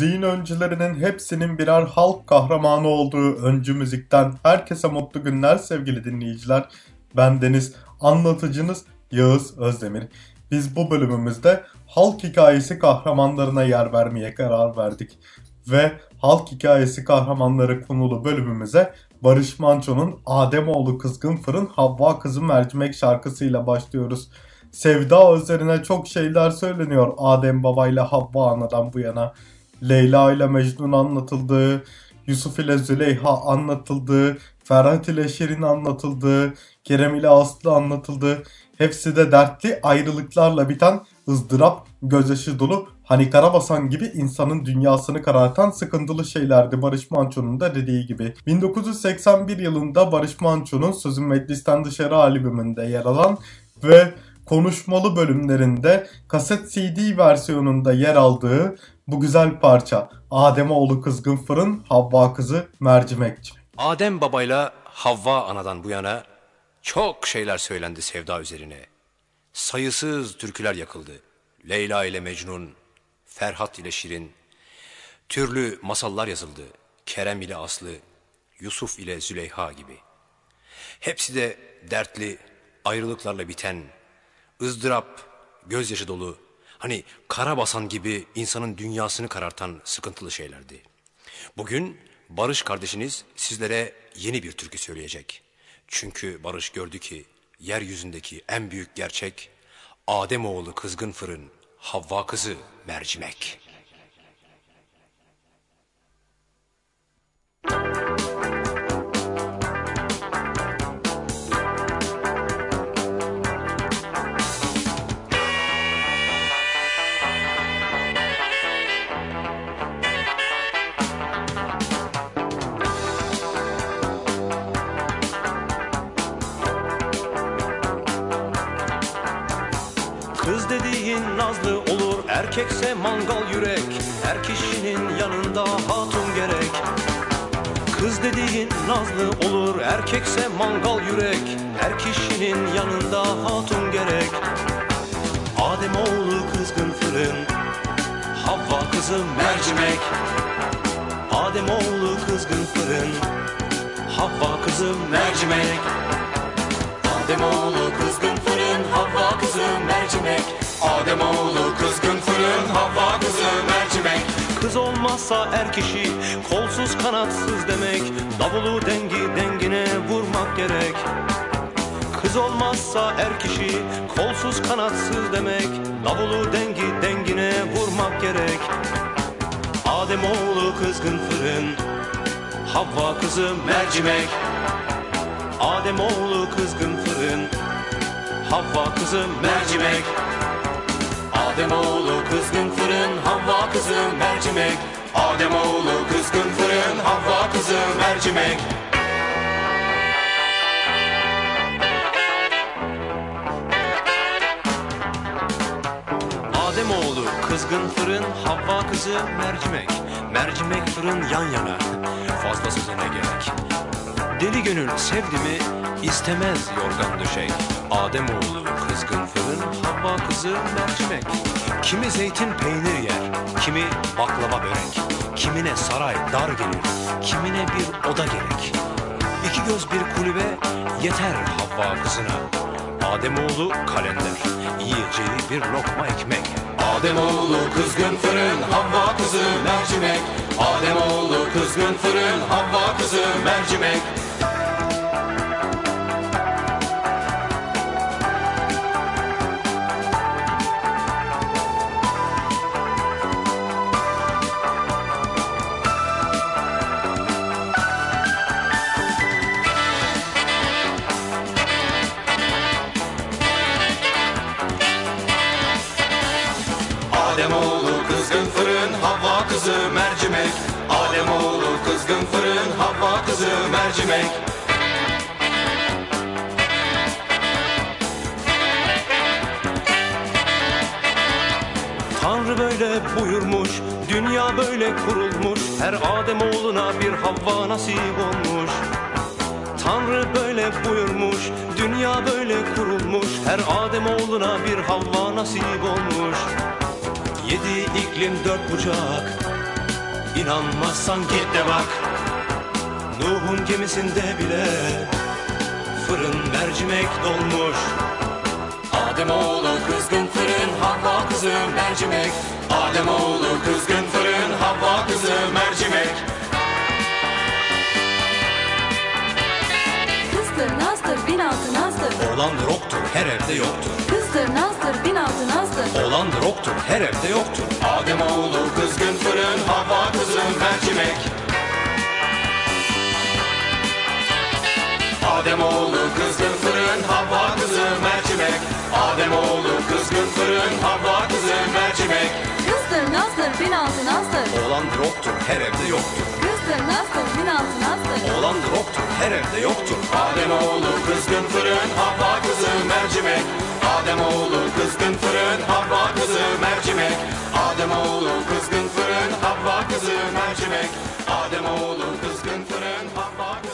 Müziğin öncülerinin hepsinin birer halk kahramanı olduğu öncü müzikten herkese mutlu günler sevgili dinleyiciler. Ben Deniz, anlatıcınız Yağız Özdemir. Biz bu bölümümüzde halk hikayesi kahramanlarına yer vermeye karar verdik. Ve halk hikayesi kahramanları konulu bölümümüze Barış Manço'nun Ademoğlu Kızgın Fırın Havva Kızı Mercimek şarkısıyla başlıyoruz. Sevda üzerine çok şeyler söyleniyor Adem Baba ile Havva Ana'dan bu yana. Leyla ile Mecnun anlatıldığı, Yusuf ile Züleyha anlatıldığı, Ferhat ile Şirin anlatıldığı, Kerem ile Aslı anlatıldığı, hepsi de dertli ayrılıklarla biten ızdırap, gözyaşı dolu, hani karabasan gibi insanın dünyasını karartan sıkıntılı şeylerdi Barış Manço'nun da dediği gibi. 1981 yılında Barış Manço'nun Sözün Meclisten Dışarı albümünde yer alan ve konuşmalı bölümlerinde kaset CD versiyonunda yer aldığı bu güzel parça Ademoğlu Kızgın Fırın, Havva Kızı Mercimekçi. Adem babayla Havva anadan bu yana çok şeyler söylendi sevda üzerine. Sayısız türküler yakıldı. Leyla ile Mecnun, Ferhat ile Şirin, türlü masallar yazıldı. Kerem ile Aslı, Yusuf ile Züleyha gibi. Hepsi de dertli, ayrılıklarla biten, ızdırap, gözyaşı dolu, hani kara basan gibi insanın dünyasını karartan sıkıntılı şeylerdi. Bugün Barış kardeşiniz sizlere yeni bir türkü söyleyecek. Çünkü Barış gördü ki yeryüzündeki en büyük gerçek Ademoğlu kızgın fırın, Havva kızı mercimek. Erkekse mangal yürek Her kişinin yanında hatun gerek. Kız dediğin nazlı olur erkekse mangal yürek Her kişinin yanında hatun gerek. Adem oğlu kızgın fırın Havva kızı mercimek. Adem oğlu kızgın fırın Havva kızı mercimek. Ademoğlu kızgın fırın Havva kızı mercimek Ademoğlu kızgın fırın Havva kızı mercimek. Kız olmazsa er kişi kolsuz kanatsız demek. Davulu dengi dengine vurmak gerek. Kız olmazsa er kişi kolsuz kanatsız demek. Davulu dengi dengine vurmak gerek. Ademoğlu kızgın fırın Havva kızı mercimek. Ademoğlu kızgın fırın Havva kızı mercimek Ademoğlu kızgın fırın Havva kızı mercimek. Ademoğlu kızgın fırın Havva kızı mercimek. Ademoğlu kızgın fırın Havva kızı mercimek. Mercimek fırın yan yana Fazla sözüne gerek. Deli gönül sevdi mi istemez yorgan döşek. Ademoğlu kızgın fırın Havva kızı mercimek Kimi zeytin peynir yer Kimi baklava börek. Kimine saray dar gelir Kimine bir oda gerek. İki göz bir kulübe yeter Havva kızına. Ademoğlu kalender Yiyeceği bir lokma ekmek. Ademoğlu kızgın fırın Havva kızı mercimek Ademoğlu kızgın fırın Havva kızı mercimek kızı mercimek. Ademoğlu kızgın fırın Havva kızı mercimek. Tanrı böyle buyurmuş, dünya böyle kurulmuş. Her Ademoğluna bir Havva nasip olmuş. Tanrı böyle buyurmuş, dünya böyle kurulmuş. Her Ademoğluna bir Havva nasip olmuş Yedi iklim dört bucak. İnanmazsan git de bak. Nuh'un gemisinde bile Fırın mercimek dolmuş. Ademoğlu kızgın fırın Havva kızı mercimek. Ademoğlu kızgın fırın Havva kızı mercimek Kızdır nazdır bin altı nazdır. Oğlandır oktur her evde yoktur. Kızdır nazdır bin altı nazdır. Oğlandır oktur her evde yoktur. Ademoğlu kızgın fırın Havva kızı mercimek Ademoğlu kızgın fırın Havva kızı mercimek Ademoğlu kızgın fırın Havva kızı mercimek Kızdır nazdır bin altı nazdır. Oğlandır oktur her evde yoktur. Kızdır nazdır bin altı nazdır. Oğlandır oktur her evde yoktur. Ademoğlu kızgın fırın Havva kızı mercimek. Ademoğlu kızgın fırın Havva kızı mercimek. Ademoğlu kızgın fırın Havva kızı mercimek. Ademoğlu kızgın fırın Havva kızı mercimek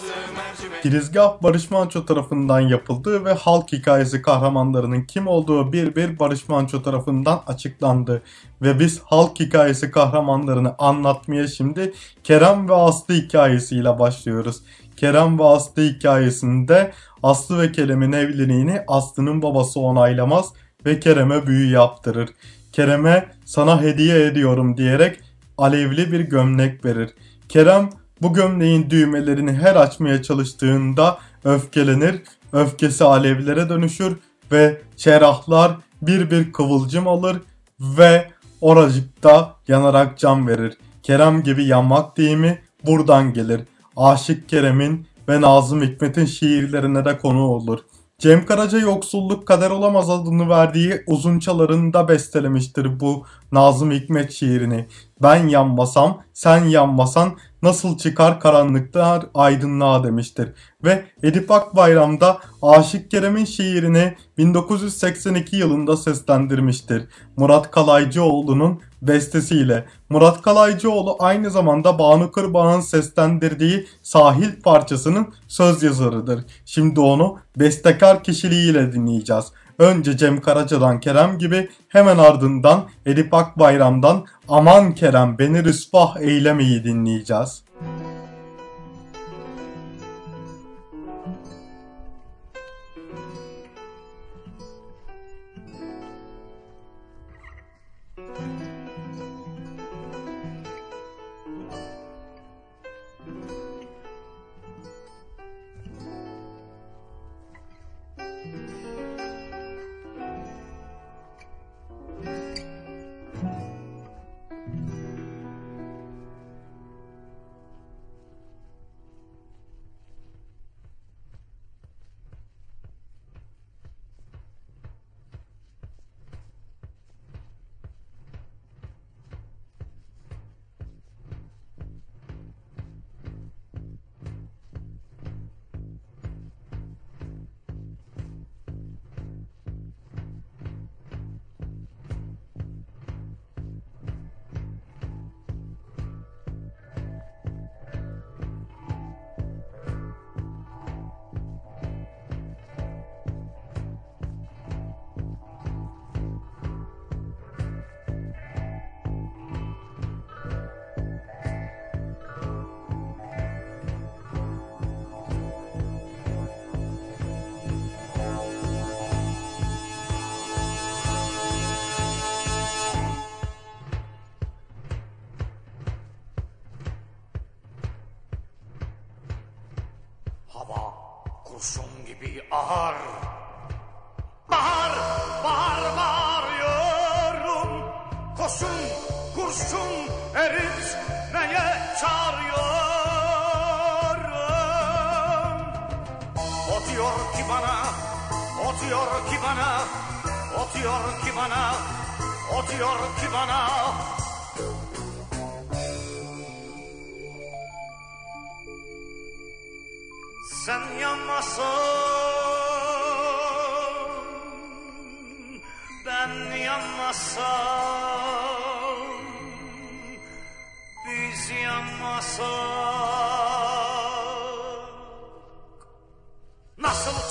Girizgah Barış Manço tarafından yapıldı ve halk hikayesi kahramanlarının kim olduğu bir bir Barış Manço tarafından açıklandı. Ve biz halk hikayesi kahramanlarını anlatmaya şimdi Kerem ve Aslı hikayesiyle başlıyoruz. Kerem ve Aslı hikayesinde Aslı ve Kerem'in evliliğini Aslı'nın babası onaylamaz ve Kerem'e büyü yaptırır. Kerem'e sana hediye ediyorum diyerek alevli bir gömlek verir. Kerem bu gömleğin düğmelerini her açmaya çalıştığında öfkelenir, öfkesi alevlere dönüşür ve cerrahlar bir bir kıvılcım alır ve oracıkta yanarak can verir. Kerem gibi yanmak deyimi buradan gelir. Aşık Kerem'in ve Nazım Hikmet'in şiirlerine de konu olur. Cem Karaca yoksulluk kader olamaz adını verdiği uzunçalarında bestelemiştir bu Nazım Hikmet şiirini. Ben yanmasam, sen yanmasan nasıl çıkar karanlıklar aydınlığa demiştir. Ve Edip Akbayram'da Aşık Kerem'in şiirini 1982 yılında seslendirmiştir. Murat Kalaycıoğlu'nun bestesiyle. Murat Kalaycıoğlu aynı zamanda Banu Kırbağ'ın seslendirdiği Sahil parçasının söz yazarıdır. Şimdi onu bestekar kişiliğiyle dinleyeceğiz. Önce Cem Karaca'dan Kerem gibi hemen ardından Edip Akbayram'dan Aman Kerem beni rüsvah eylemeyi dinleyeceğiz.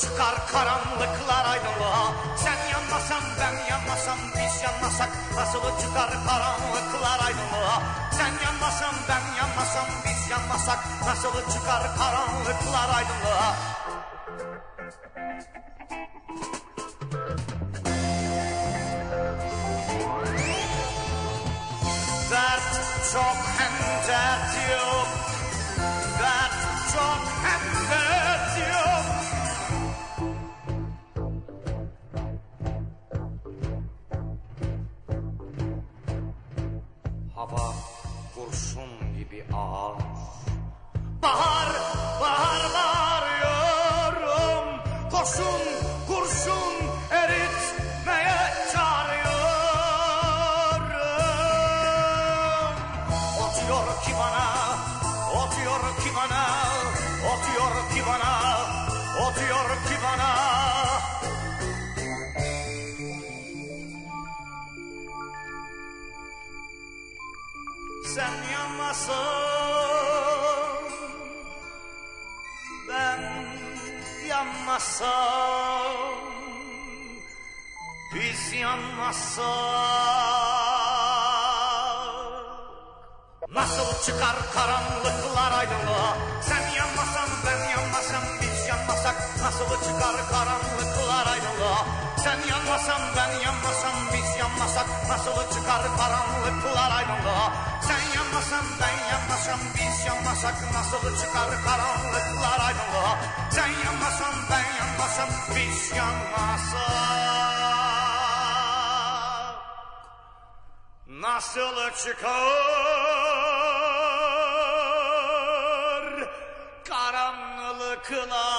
çıkar karanlıklar aydınlığa Sen yanmasan ben yanmasam biz yanmasak Nasıl çıkar karanlıklar aydınlığa Sen yanmasan ben yanmasam biz yanmasak Nasıl çıkar karanlıklar aydınlığa Yanmasak nasıl çıkar karanlıklar aydınlığa Sen yanmasan ben yanmasam biz yanmasak Nasıl çıkar karanlıklar?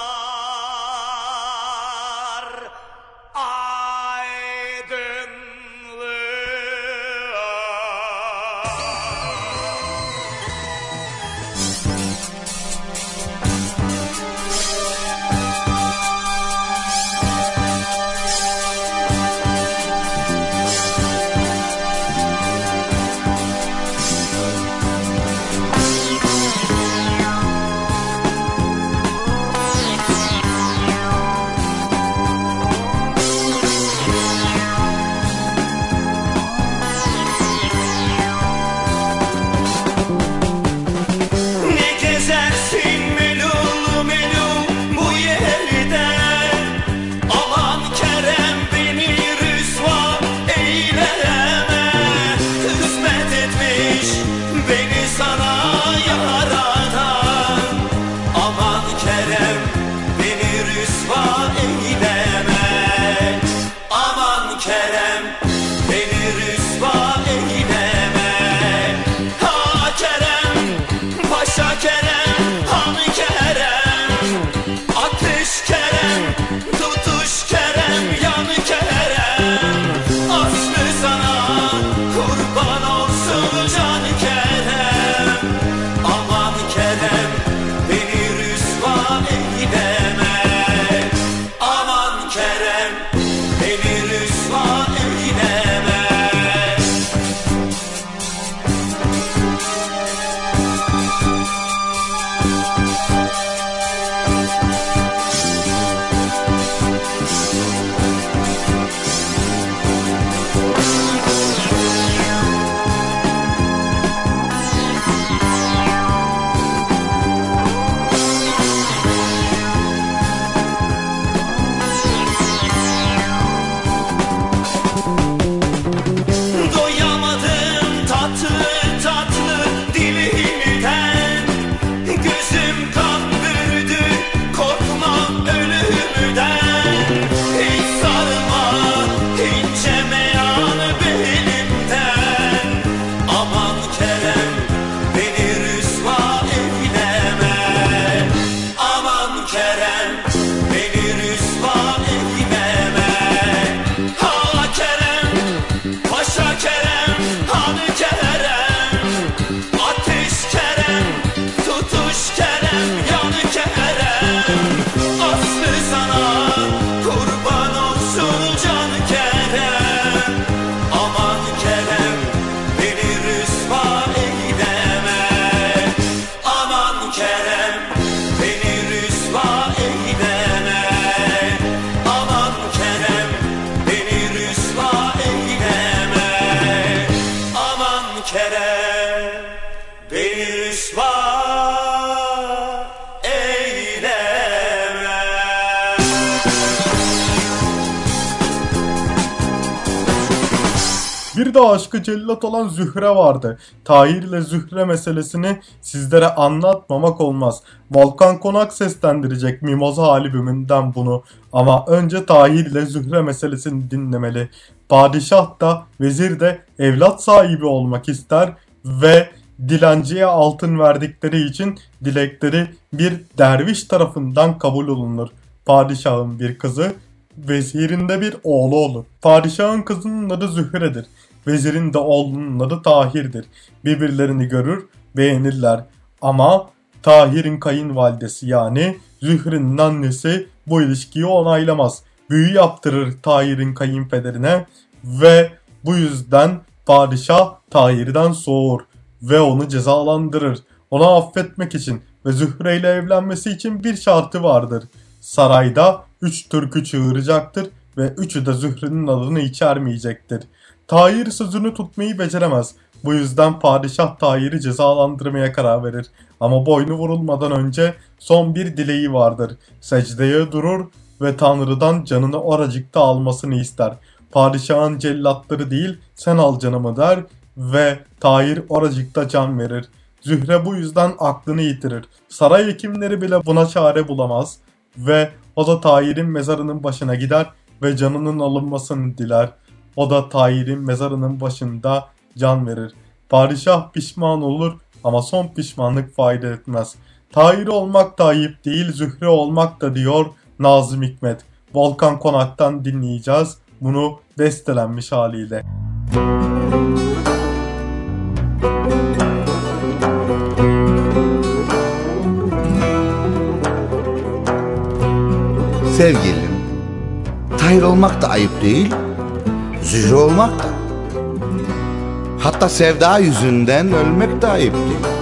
sana de aşkı cellat olan Zühre vardı. Tahir ile Zühre meselesini sizlere anlatmamak olmaz. Volkan Konak seslendirecek Mimoza albümünden bunu. Ama önce Tahir ile Zühre meselesini dinlemeli. Padişah da vezir de evlat sahibi olmak ister ve dilenciye altın verdikleri için dilekleri bir derviş tarafından kabul olunur. Padişahın bir kızı, vezirin de bir oğlu olur. Padişahın kızının adı Zühre'dir. Vezirin de oğlunun adı Tahir'dir. Birbirlerini görür, beğenirler. Ama Tahir'in kayınvalidesi yani Zühre'nin annesi bu ilişkiyi onaylamaz. Büyü yaptırır Tahir'in kayınpederine ve bu yüzden padişah Tahir'den soğur ve onu cezalandırır. Onu affetmek için ve Zühre ile evlenmesi için bir şartı vardır. Sarayda üç türkü çığıracaktır ve üçü de Zühre'nin adını içermeyecektir. Tahir sözünü tutmayı beceremez. Bu yüzden padişah Tahir'i cezalandırmaya karar verir. Ama boynu vurulmadan önce son bir dileği vardır. Secdeye durur ve Tanrı'dan canını oracıkta almasını ister. Padişahın cellatları değil sen al canımı der ve Tahir oracıkta can verir. Zühre bu yüzden aklını yitirir. Saray hekimleri bile buna çare bulamaz ve o da Tahir'in mezarının başına gider ve canının alınmasını diler. O da Tahir'in mezarının başında can verir. Padişah pişman olur ama son pişmanlık fayda etmez. Tahir olmak da ayıp değil, Zühre olmak da diyor Nazım Hikmet. Volkan Konak'tan dinleyeceğiz bunu bestelenmiş haliyle. Sevgilim, Tahir olmak da ayıp değil, Zühre olmak da. Hatta sevda yüzünden ölmek de ayıp değil.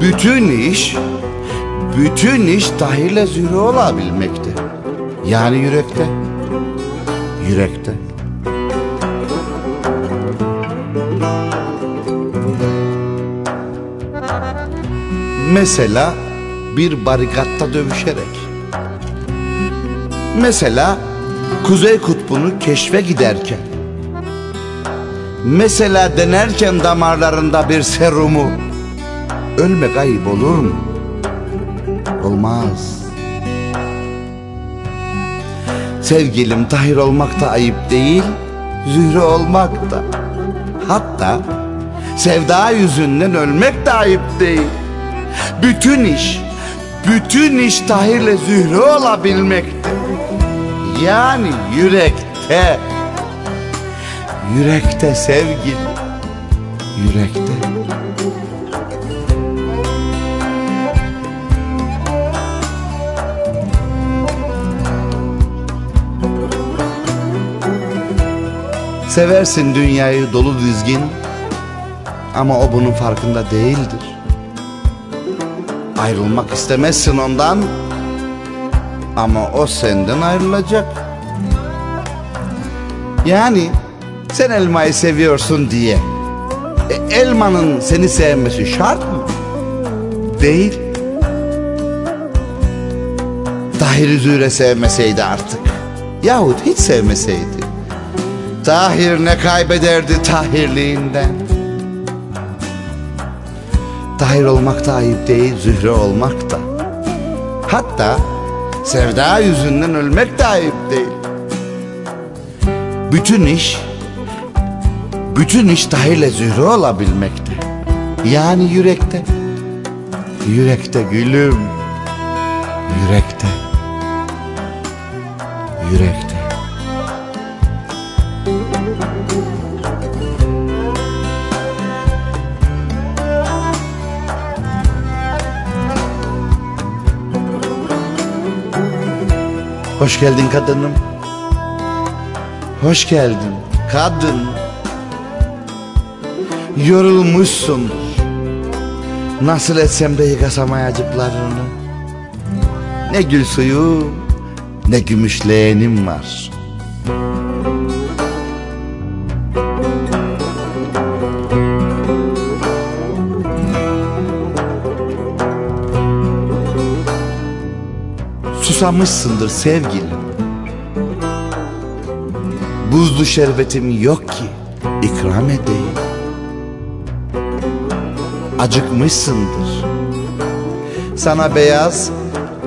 Bütün iş, bütün iş Tahir'le Zühre olabilmekte. Yani yürekte. Yürekte. Mesela bir barikatta dövüşerek. Mesela Kuzey Kutbu'nu keşfe giderken. Mesela denerken damarlarında bir serumu. Ölmek ayıp olur mu? Olmaz. Sevgilim Tahir olmak da ayıp değil, Zühre olmak da. Hatta sevda yüzünden ölmek de ayıp değil. Bütün iş, bütün iş Tahir'le Zühre olabilmekte. Yani yürekte. Yürekte sevgili. Yürekte. Seversin dünyayı dolu dizgin ama o bunun farkında değildir. Ayrılmak istemezsin ondan ama o senden ayrılacak. Yani sen elmayı seviyorsun diye e, elmanın seni sevmesi şart mı? Değil. Tahir Züre sevmeseydi artık yahut hiç sevmeseydi Tahir ne kaybederdi tahirliğinden Tahir olmak da ayıp değil Zühre olmak da Hatta sevda yüzünden ölmek de ayıp değil. Bütün iş Bütün iş Tahir'le Zühre olabilmekte. Yani yürekte Yürekte gülüm Hoş geldin kadınım. Hoş geldin kadın. Yorulmuşsun. Nasıl etsem de yıkasam ayacıklarını. Ne gül suyu ne gümüş leğenim var. Susamışsındır sevgilim. Buzlu şerbetim yok ki ikram edeyim. Acıkmışsındır. Sana beyaz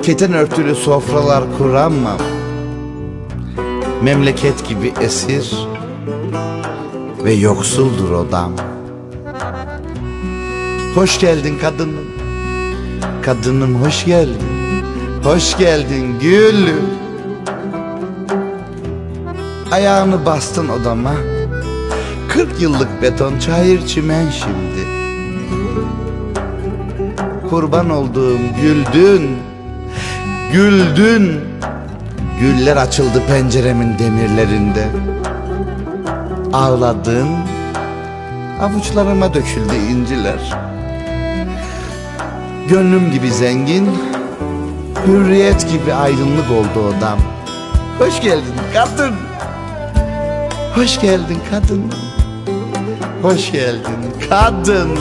keten örtülü sofralar kuramam. Memleket gibi esir ve yoksuldur odam. Hoş geldin kadınım. Kadınım hoş geldin Hoş geldin gülüm Ayağını bastın odama. 40 yıllık beton çayır çimen şimdi. Kurban olduğum güldün. Güldün. Güller açıldı penceremin demirlerinde. Ağladın. Avuçlarıma döküldü inciler. Gönlüm gibi zengin Hürriyet gibi aydınlık oldu odam. Hoş geldin kadın. Hoş geldin kadın. Hoş geldin kadın.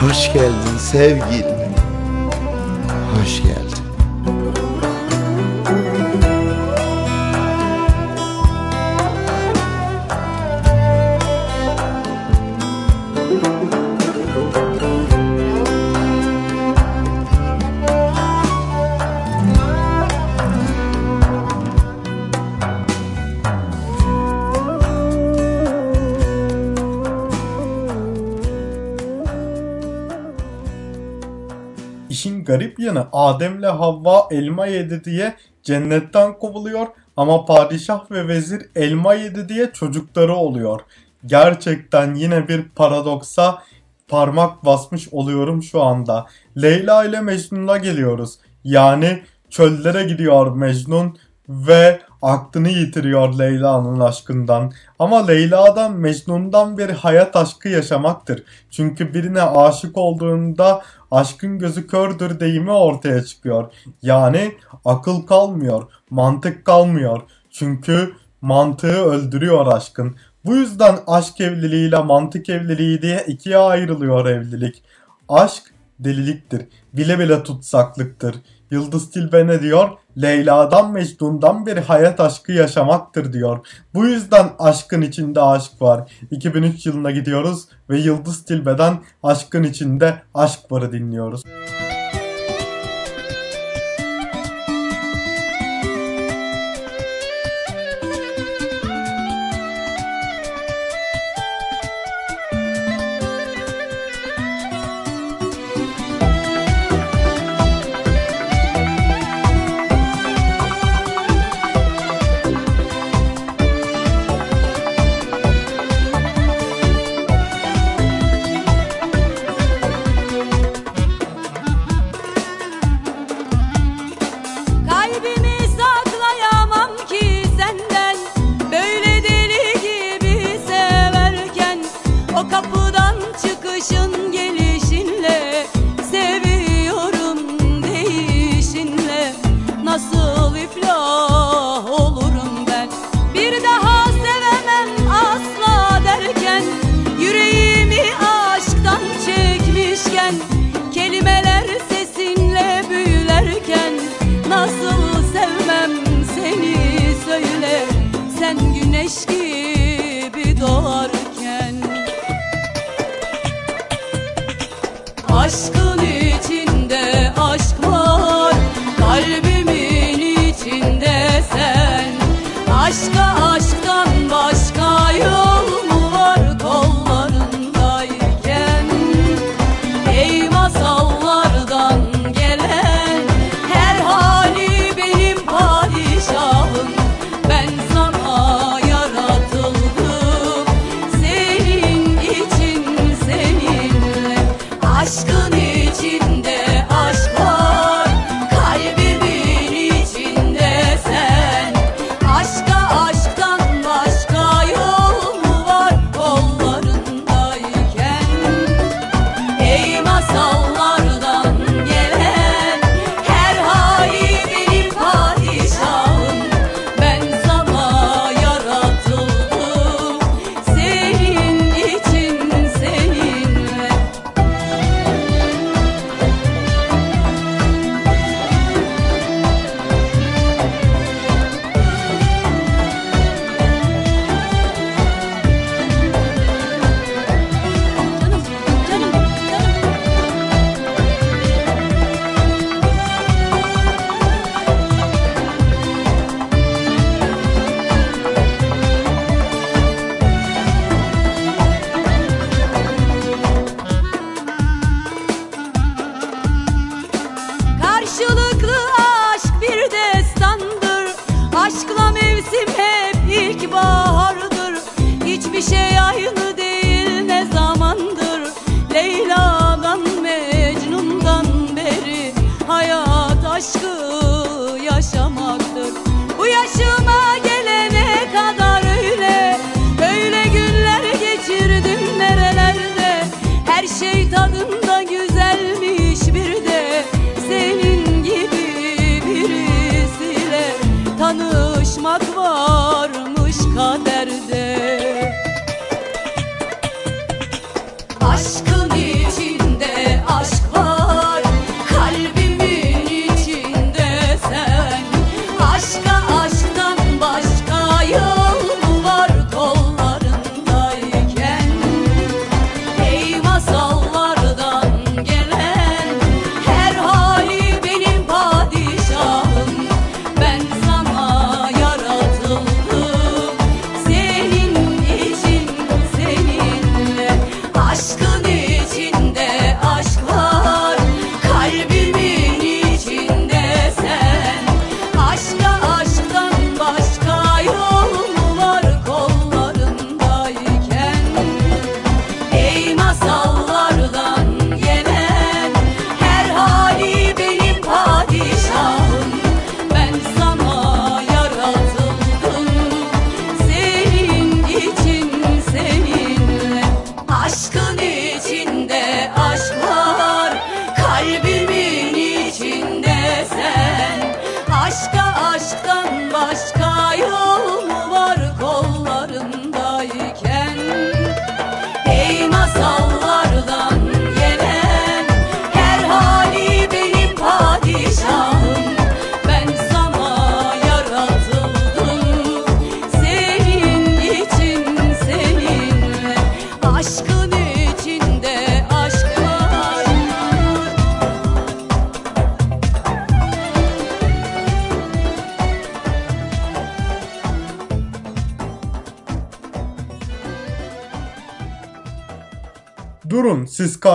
Hoş geldin sevgilim. Hoş geldin. İşin garip yanı Adem'le Havva elma yedi diye cennetten kovuluyor ama padişah ve vezir elma yedi diye çocukları oluyor. Gerçekten yine bir paradoksa parmak basmış oluyorum şu anda. Leyla ile Mecnun'a geliyoruz. Yani çöllere gidiyor Mecnun ve aklını yitiriyor Leyla'nın aşkından. Ama Leyla'dan Mecnun'dan bir hayat aşkı yaşamaktır. Çünkü birine aşık olduğunda aşkın gözü kördür deyimi ortaya çıkıyor. Yani akıl kalmıyor, mantık kalmıyor. Çünkü mantığı öldürüyor aşkın. Bu yüzden aşk evliliğiyle mantık evliliği diye ikiye ayrılıyor evlilik. Aşk deliliktir. Bile bile tutsaklıktır. Yıldız Tilbe ne diyor? Leyla'dan Mecnun'dan bir hayat aşkı yaşamaktır diyor. Bu yüzden aşkın içinde aşk var. 2003 yılına gidiyoruz ve Yıldız Tilbe'den aşkın içinde aşk varı dinliyoruz. Kalbimi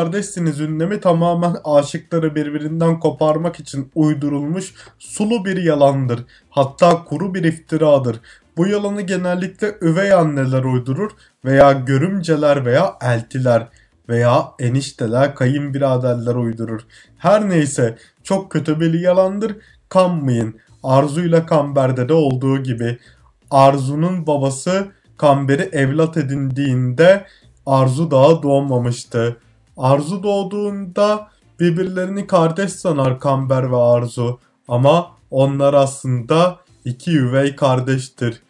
kardeşsiniz ünlemi tamamen aşıkları birbirinden koparmak için uydurulmuş sulu bir yalandır. Hatta kuru bir iftiradır. Bu yalanı genellikle üvey anneler uydurur veya görümceler veya eltiler veya enişteler kayınbiraderler uydurur. Her neyse çok kötü bir yalandır kanmayın. Arzu'yla Kamber'de de olduğu gibi Arzu'nun babası Kamber'i evlat edindiğinde Arzu daha doğmamıştı. Arzu doğduğunda birbirlerini kardeş sanar Kamber ve Arzu ama onlar aslında iki üvey kardeştir.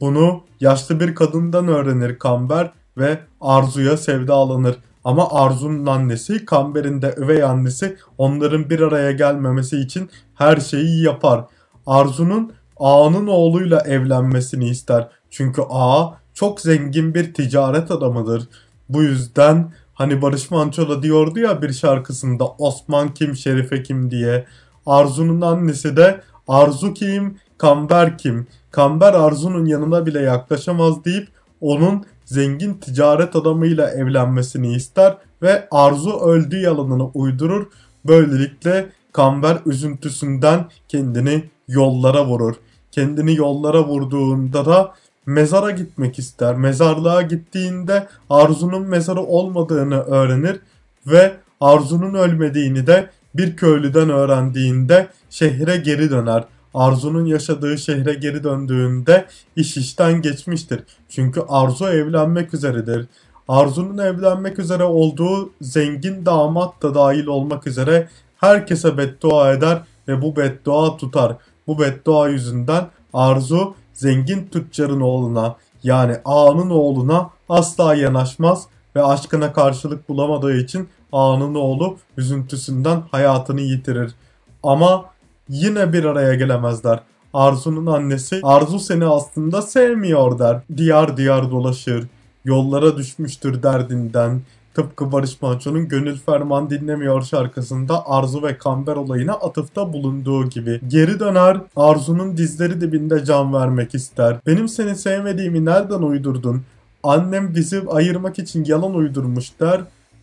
Bunu yaşlı bir kadından öğrenir Kamber ve Arzu'ya sevdalanır. Ama Arzu'nun annesi, Kamber'in de üvey annesi onların bir araya gelmemesi için her şeyi yapar. Arzu'nun Ağa'nın oğluyla evlenmesini ister. Çünkü Ağa çok zengin bir ticaret adamıdır. Bu yüzden hani Barış Manço diyordu ya bir şarkısında Osman kim Şerife kim diye. Arzu'nun annesi de Arzu kim Kamber kim? Kamber Arzu'nun yanına bile yaklaşamaz deyip onun zengin ticaret adamıyla evlenmesini ister ve Arzu öldü yalanını uydurur. Böylelikle Kamber üzüntüsünden kendini yollara vurur. Kendini yollara vurduğunda da mezara gitmek ister. Mezarlığa gittiğinde Arzu'nun mezarı olmadığını öğrenir ve Arzu'nun ölmediğini de bir köylüden öğrendiğinde şehre geri döner. Arzu'nun yaşadığı şehre geri döndüğünde iş işten geçmiştir. Çünkü Arzu evlenmek üzeredir. Arzu'nun evlenmek üzere olduğu zengin damat da dahil olmak üzere herkese beddua eder ve bu beddua tutar. Bu beddua yüzünden Arzu zengin tüccarın oğluna yani ağanın oğluna asla yanaşmaz ve aşkına karşılık bulamadığı için ağanın oğlu üzüntüsünden hayatını yitirir. Ama yine bir araya gelemezler. Arzu'nun annesi Arzu seni aslında sevmiyor der. Diyar diyar dolaşır. Yollara düşmüştür derdinden. Tıpkı Barış Manço'nun Gönül Ferman Dinlemiyor şarkısında Arzu ve Kamber olayına atıfta bulunduğu gibi. Geri döner, Arzu'nun dizleri dibinde can vermek ister. Benim seni sevmediğimi nereden uydurdun? Annem bizi ayırmak için yalan uydurmuş der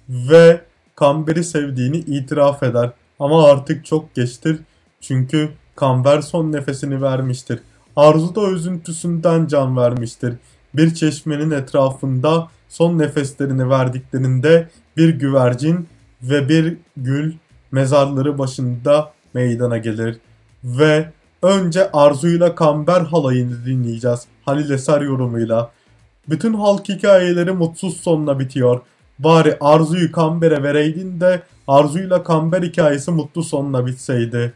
ve Kamber'i sevdiğini itiraf eder. Ama artık çok geçtir çünkü Kamber son nefesini vermiştir. arzu da üzüntüsünden can vermiştir. Bir çeşmenin etrafında son nefeslerini verdiklerinde bir güvercin ve bir gül mezarları başında meydana gelir. Ve önce Arzu'yla Kamber halayını dinleyeceğiz. Halil Eser yorumuyla. Bütün halk hikayeleri mutsuz sonla bitiyor. Bari Arzu'yu Kamber'e vereydin de Arzu'yla Kamber hikayesi mutlu sonla bitseydi.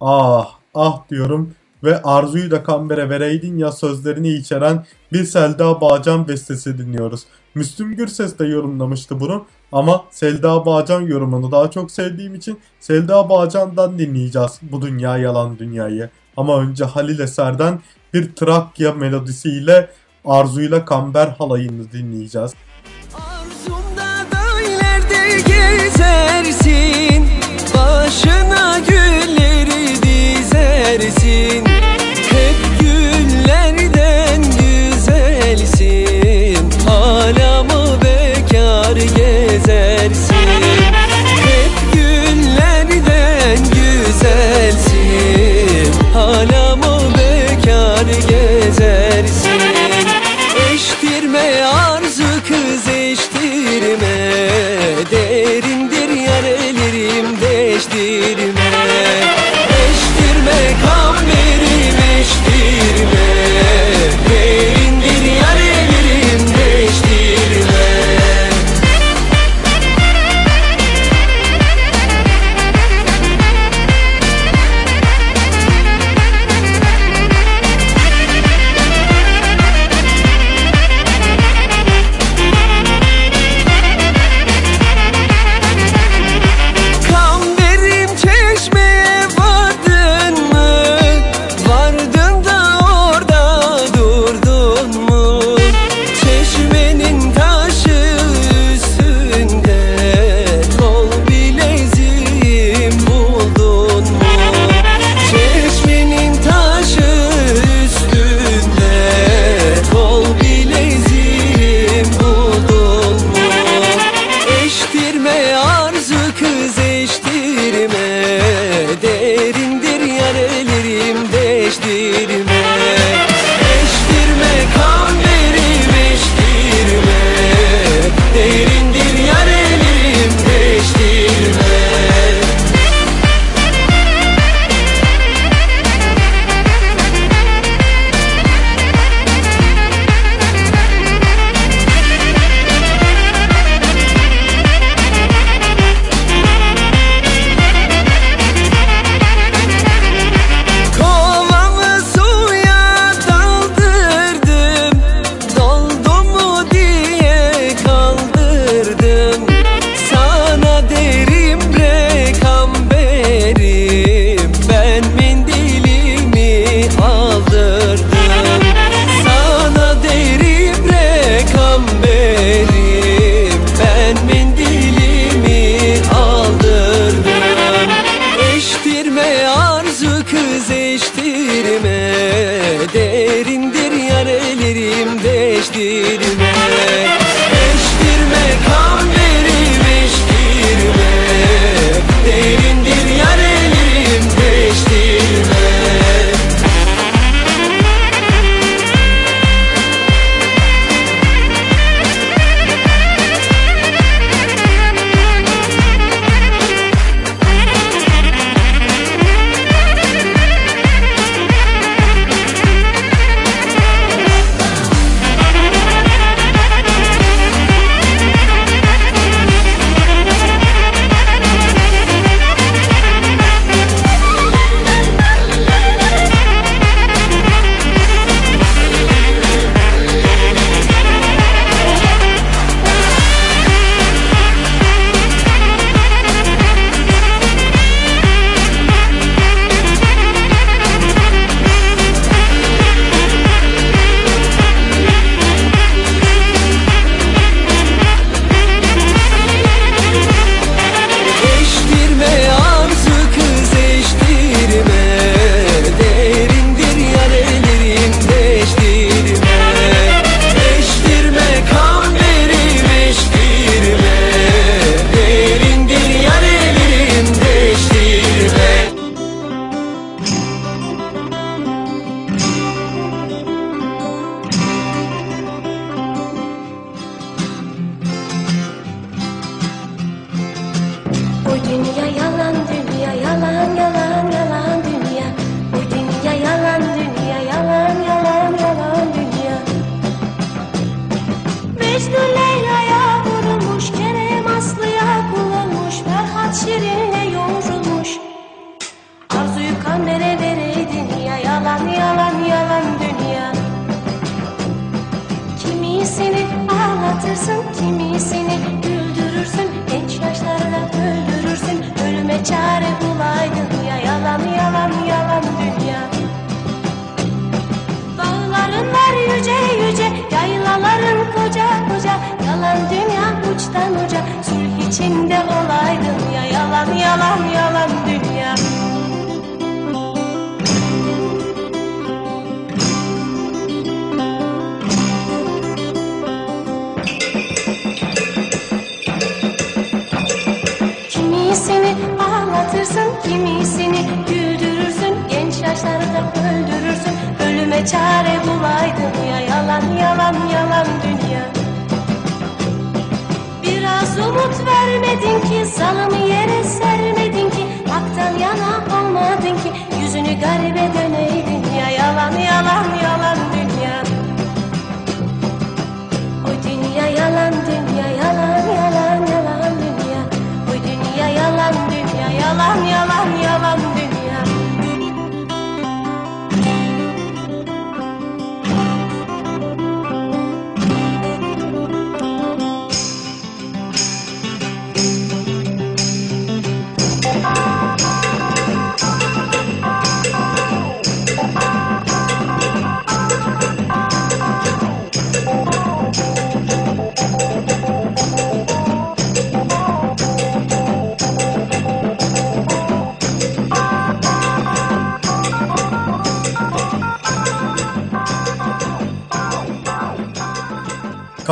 Ah ah diyorum ve Arzu'yu da Kamber'e vereydin ya sözlerini içeren bir Selda Bağcan bestesi dinliyoruz. Müslüm Gürses de yorumlamıştı bunu ama Selda Bağcan yorumunu daha çok sevdiğim için Selda Bağcan'dan dinleyeceğiz bu dünya yalan dünyayı. Ama önce Halil Eser'den bir Trakya melodisiyle Arzu'yla Kamber halayını dinleyeceğiz. İçinde olaydın ya Yalan yalan yalan dünya. Kimisini ağlatırsın, kimisini güldürürsün. Genç yaşlarda öldürürsün, ölüme çare bulaydın ya Yalan yalan yalan dünya Umut vermedin ki, salımı yere sermedin ki Haktan yana olmadın ki, yüzünü garibe döneydin ya Yalan yalan yalan dünya. Oy dünya yalan dünya yalan yalan yalan dünya. Oy dünya yalan dünya yalan yalan yalan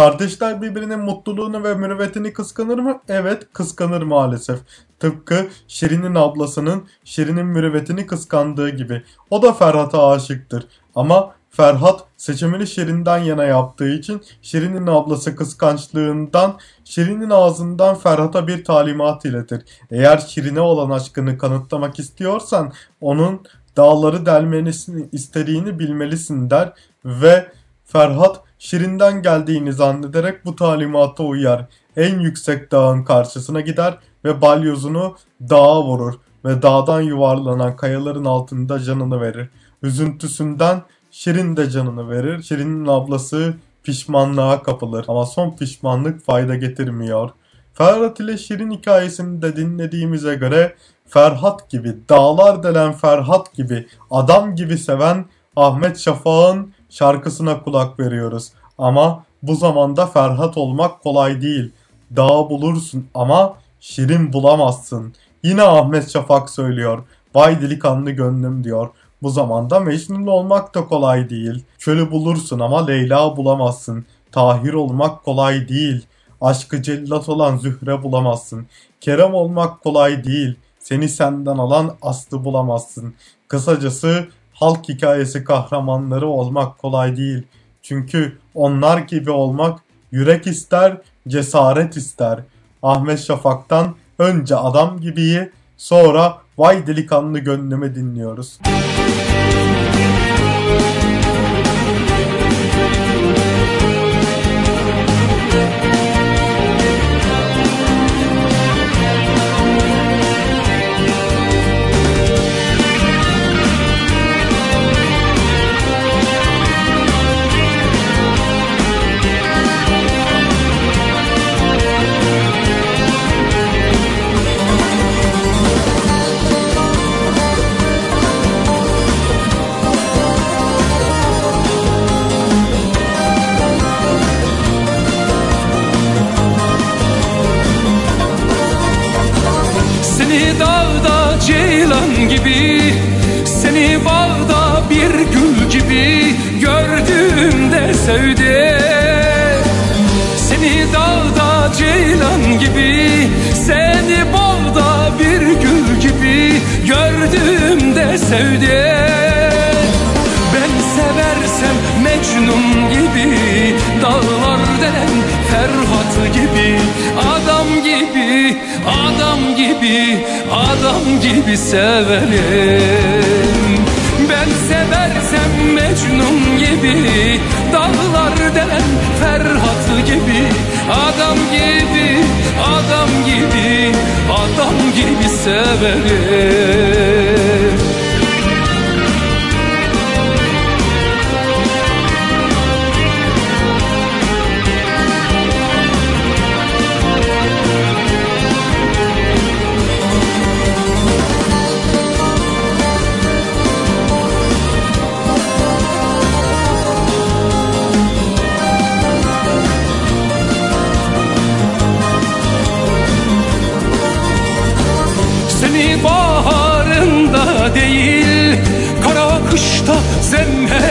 Kardeşler birbirinin mutluluğunu ve mürüvvetini kıskanır mı? Evet, kıskanır maalesef. Tıpkı Şirin'in ablasının Şirin'in mürüvvetini kıskandığı gibi. O da Ferhat'a aşıktır. Ama Ferhat seçimini Şirin'den yana yaptığı için Şirin'in ablası kıskançlığından Şirin'in ağzından Ferhat'a bir talimat iletir. Eğer Şirin'e olan aşkını kanıtlamak istiyorsan onun dağları delmesini istediğini bilmelisin der ve Ferhat Şirin'den geldiğini zannederek bu talimata uyar. En yüksek dağın karşısına gider ve balyozunu dağa vurur ve dağdan yuvarlanan kayaların altında canını verir. Üzüntüsünden Şirin de canını verir. Şirin'in ablası pişmanlığa kapılır ama son pişmanlık fayda getirmiyor. Ferhat ile Şirin hikayesini de dinlediğimize göre Ferhat gibi, dağlar delen Ferhat gibi, adam gibi seven Ahmet Şafak'ın şarkısına kulak veriyoruz. Ama bu zamanda Ferhat olmak kolay değil. Dağ bulursun ama Şirin bulamazsın. Yine Ahmet Şafak söylüyor. Vay delikanlı gönlüm diyor. Bu zamanda Mecnun olmak da kolay değil. Çölü bulursun ama Leyla bulamazsın. Tahir olmak kolay değil. Aşkı cellat olan Zühre bulamazsın. Kerem olmak kolay değil. Seni senden alan Aslı bulamazsın. Kısacası halk hikayesi kahramanları olmak kolay değil. Çünkü onlar gibi olmak yürek ister, cesaret ister. Ahmet Şafak'tan önce adam gibiyi, sonra vay delikanlı gönlümü dinliyoruz. Seni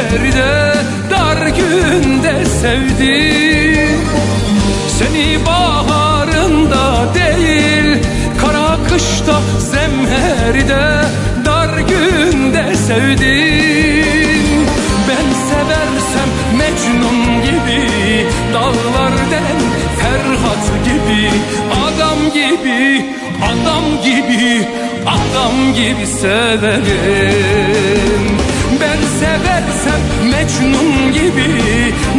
zemheride dar günde sevdim. Seni baharında değil kara kışta zemheride dar günde sevdim. Ben seversem Mecnun gibi dağlar delen Ferhat gibi adam gibi adam gibi adam gibi severim seversem Mecnun gibi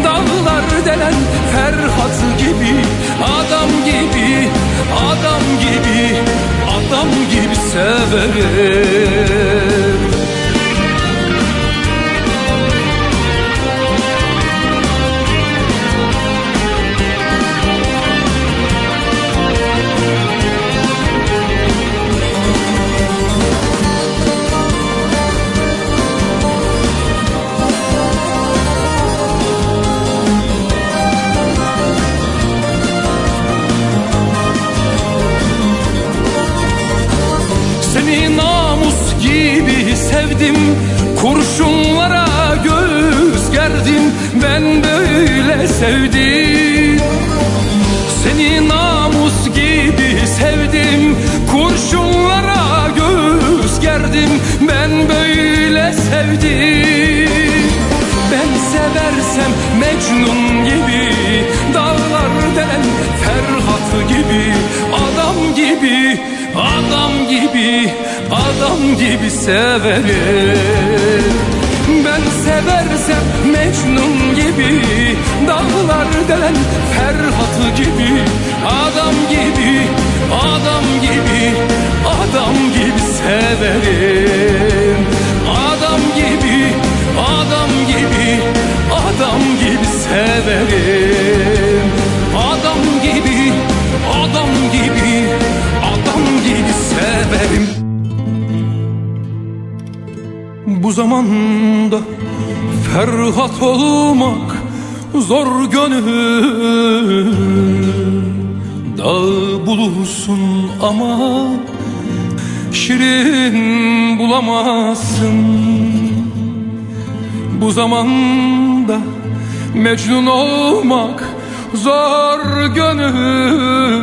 dağlar delen Ferhat gibi adam gibi adam gibi adam gibi severim Adam gibi Adam gibi severim. Ben seversem Mecnun gibi Dağlar delen Ferhat gibi. Adam gibi Adam gibi Adam gibi severim. Adam gibi Adam gibi Adam gibi severim. Adam gibi Adam gibi severim Bu zamanda Ferhat olmak zor gönül. Dağ bulursun ama Şirin bulamazsın. Bu zamanda Mecnun olmak zor gönül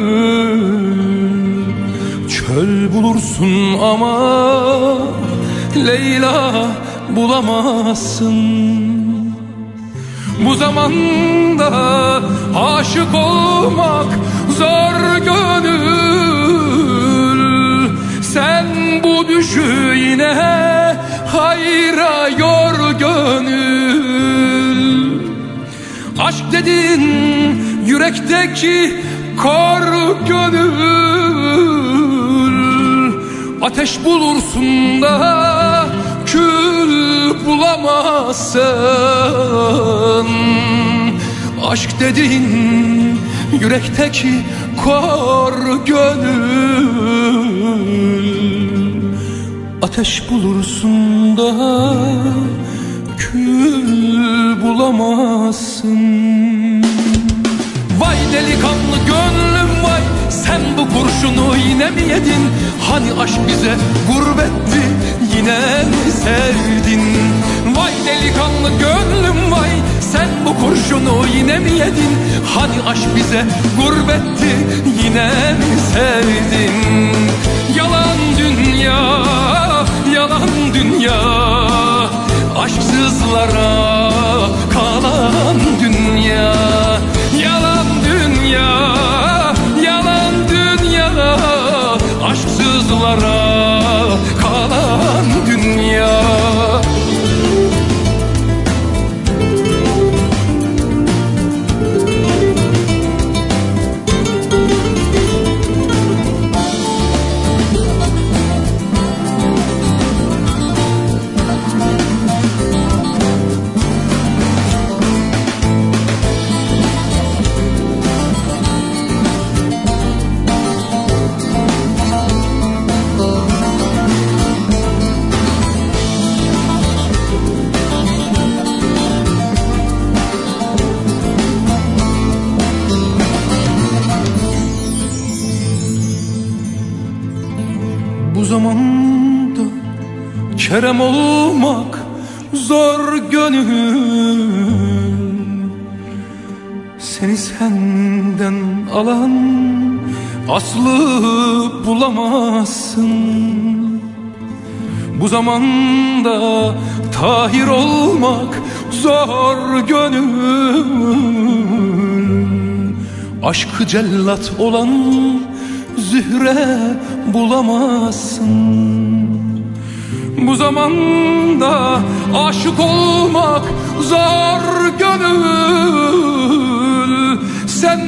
Çöl bulursun ama Leyla bulamazsın. Bu zamanda aşık olmak zor gönül. Sen bu düşü yine hayra yor gönül. Aşk dedin yürekteki kor gönül Ateş bulursun da kül bulamazsın. Aşk dedin yürekteki kor gönül. Ateş bulursun da kül bulamazsın. Vay delikanlı gönlüm Sen bu kurşunu yine mi yedin? Hani aşk bize gurbetti Yine mi sevdin? Vay delikanlı gönlüm vay Sen bu kurşunu yine mi yedin? Hani aşk bize gurbetti Yine mi sevdin? Yalan dünya Yalan dünya Aşksızlara kalan dünya. Yalan dünya Aşksızlara kalan dünya zamanda Kerem olmak zor gönül. Seni senden alan aslı bulamazsın. Bu zamanda tahir olmak zor gönül. Aşkı cellat olan zühre bulamazsın. Bu zamanda aşık olmak zor gönül. Sen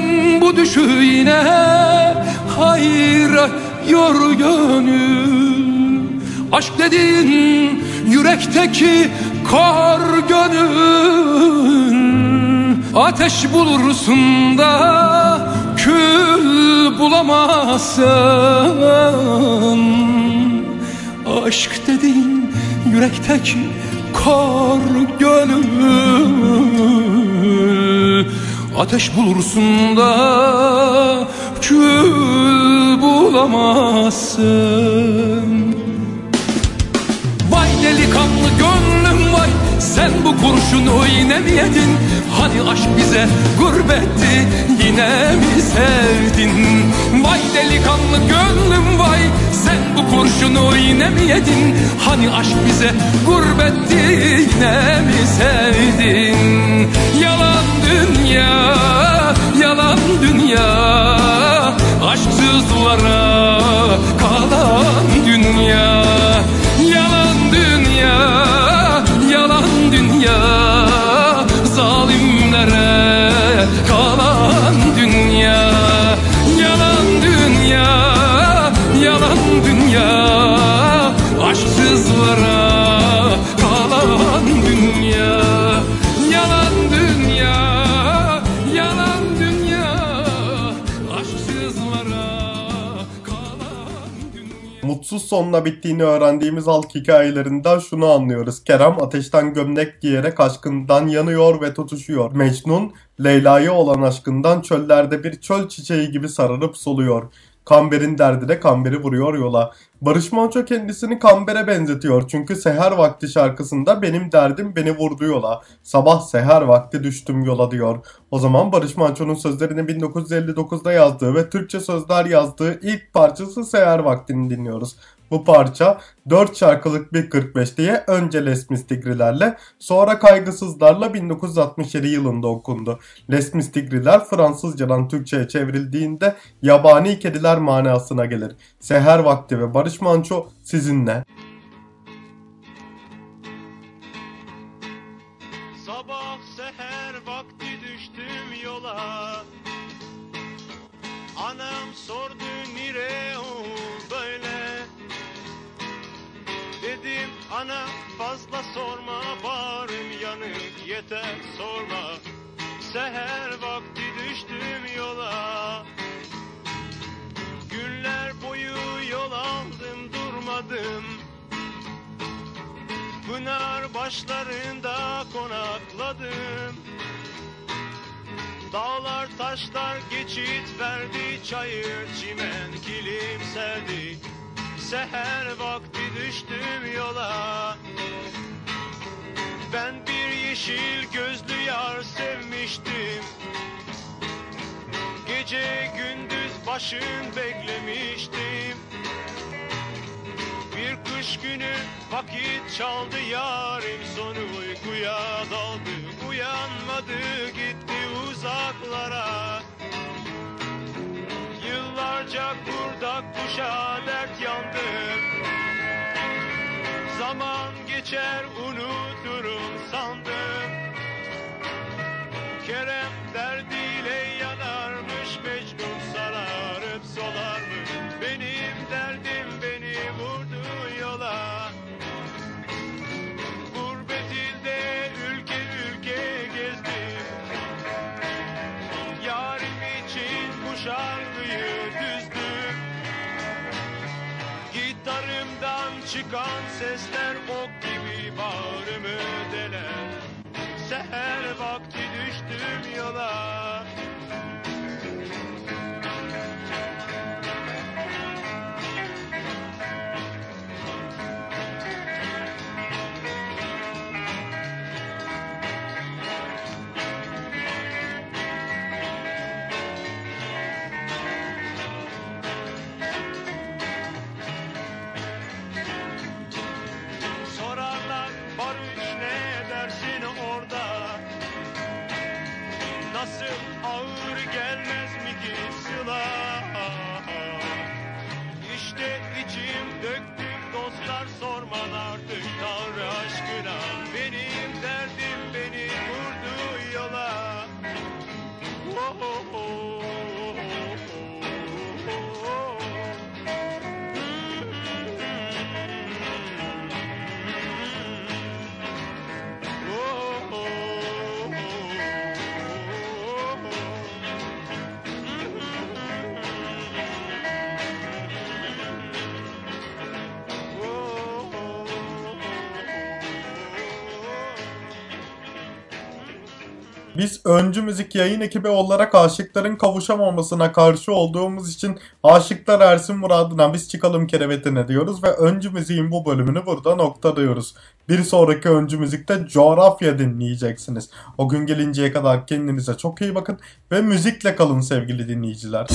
bu düşüğüne hayra yor gönül. Aşk dediğin yürekteki kar gönül. Ateş bulursun da kül bulamazsın. Aşk dediğin yürekteki kar gönül Ateş bulursun da kül bulamazsın Sen bu kurşunu yine mi yedin? Hani aşk bize gurbetti Yine mi sevdin? Vay delikanlı gönlüm vay Sen bu kurşunu yine mi yedin? Hani aşk bize gurbetti Yine mi sonla bittiğini öğrendiğimiz halk hikayelerinden şunu anlıyoruz. Kerem ateşten gömlek giyerek aşkından yanıyor ve tutuşuyor. Mecnun Leyla'ya olan aşkından çöllerde bir çöl çiçeği gibi sararıp soluyor. Kamber'in derdi de Kamber'i vuruyor yola. Barış Manço kendisini Kamber'e benzetiyor. Çünkü seher vakti şarkısında benim derdim beni vurdu yola. Sabah seher vakti düştüm yola diyor. O zaman Barış Manço'nun sözlerini 1959'da yazdığı ve Türkçe sözler yazdığı ilk parçası Seher Vakti'ni dinliyoruz. Bu parça 4 şarkılık bir 45 diye önce Les Mistigrilerle sonra Kaygısızlarla 1967 yılında okundu. Les Mistigriler Fransızcadan Türkçe'ye çevrildiğinde yabani kediler manasına gelir. Seher Vakti ve Barış Manço sizinle. Dedim ana fazla sorma bağrım yanık yeter sorma. Seher vakti düştüm yola. Günler boyu yol aldım durmadım. Pınar başlarında konakladım. Dağlar taşlar geçit verdi Çayır çimen kilim serdi Seher vakti düştüm yola. Ben bir yeşil gözlü yar sevmiştim. Gece gündüz başım beklemiştim. Bir kış günü vakit çaldı yarim sonu. Uykuya daldı Uyanmadı gitti uzaklara Yıllarca kurdak kuşa dert yandım Zaman geçer unuturum sesler ok gibi bağrımı deler. Seher vakti düştüm yola Biz öncü müzik yayın ekibi olarak aşıkların kavuşamamasına karşı olduğumuz için Aşıklar Ersin Murad'ına biz çıkalım kerevetine diyoruz ve öncü müziğin bu bölümünü burada noktalıyoruz. Bir sonraki öncü müzikte coğrafya dinleyeceksiniz. O gün gelinceye kadar kendinize çok iyi bakın ve müzikle kalın sevgili dinleyiciler.